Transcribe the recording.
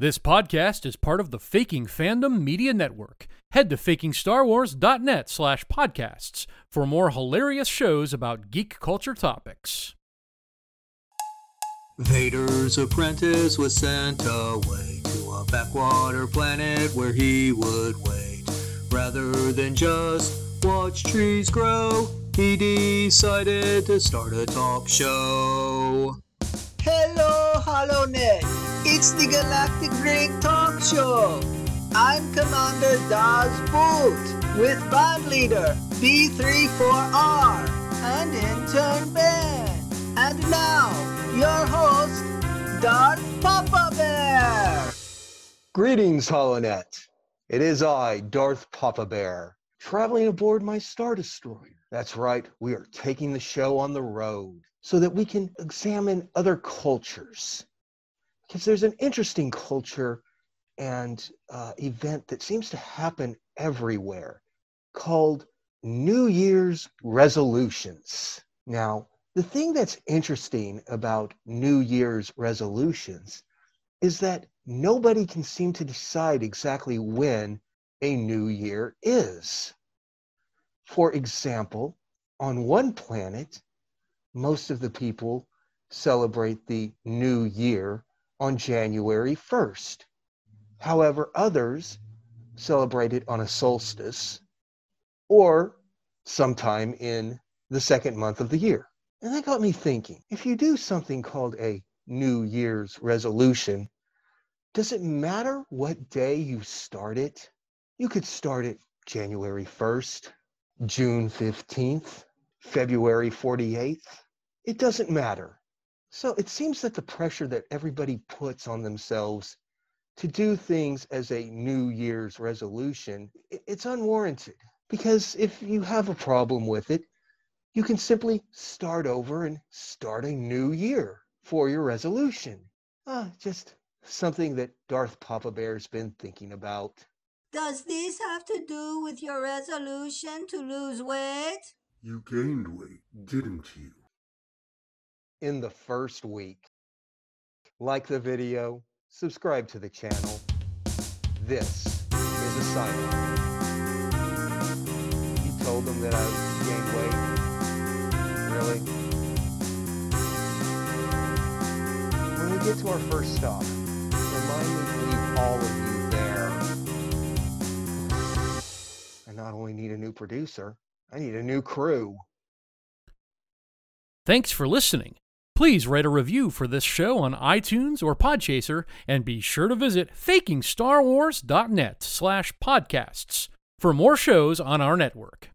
This podcast is part of the Making Fandom Media Network. Head to makingstarwars.net slash podcasts for more hilarious shows about geek culture topics. Vader's apprentice was sent away to a backwater planet where he would wait. Rather than just watch trees grow, he decided to start a talk show. HoloNet! It's the Galactic Drake Talk Show! I'm Commander Daz Boot with band leader B34R and intern Ben. And now, your host, Darth Papa Bear! Greetings, HoloNet. It is I, Darth Papa Bear, traveling aboard my Star Destroyer. That's right, we are taking the show on the road so that we can examine other cultures. Because there's an interesting culture and uh, event that seems to happen everywhere called New Year's resolutions. Now, the thing that's interesting about New Year's resolutions is that nobody can seem to decide exactly when a new year is. For example, on one planet, most of the people celebrate the new year on January 1st. However, others celebrate it on a solstice or sometime in the second month of the year. And that got me thinking if you do something called a New Year's resolution, does it matter what day you start it? You could start it January 1st, June 15th, February 48th. It doesn't matter. So it seems that the pressure that everybody puts on themselves to do things as a New Year's resolution, it's unwarranted. Because if you have a problem with it, you can simply start over and start a new year for your resolution. Ah, just something that Darth Papa Bear's been thinking about. Does this have to do with your resolution to lose weight? You gained weight, didn't you? In the first week. Like the video, subscribe to the channel. This is a sign. You told them that I gained weight? Really? When we get to our first stop, remind me to leave all of you only need a new producer, I need a new crew. Thanks for listening. Please write a review for this show on iTunes or Podchaser, and be sure to visit makingstarwars.net slash podcasts for more shows on our network.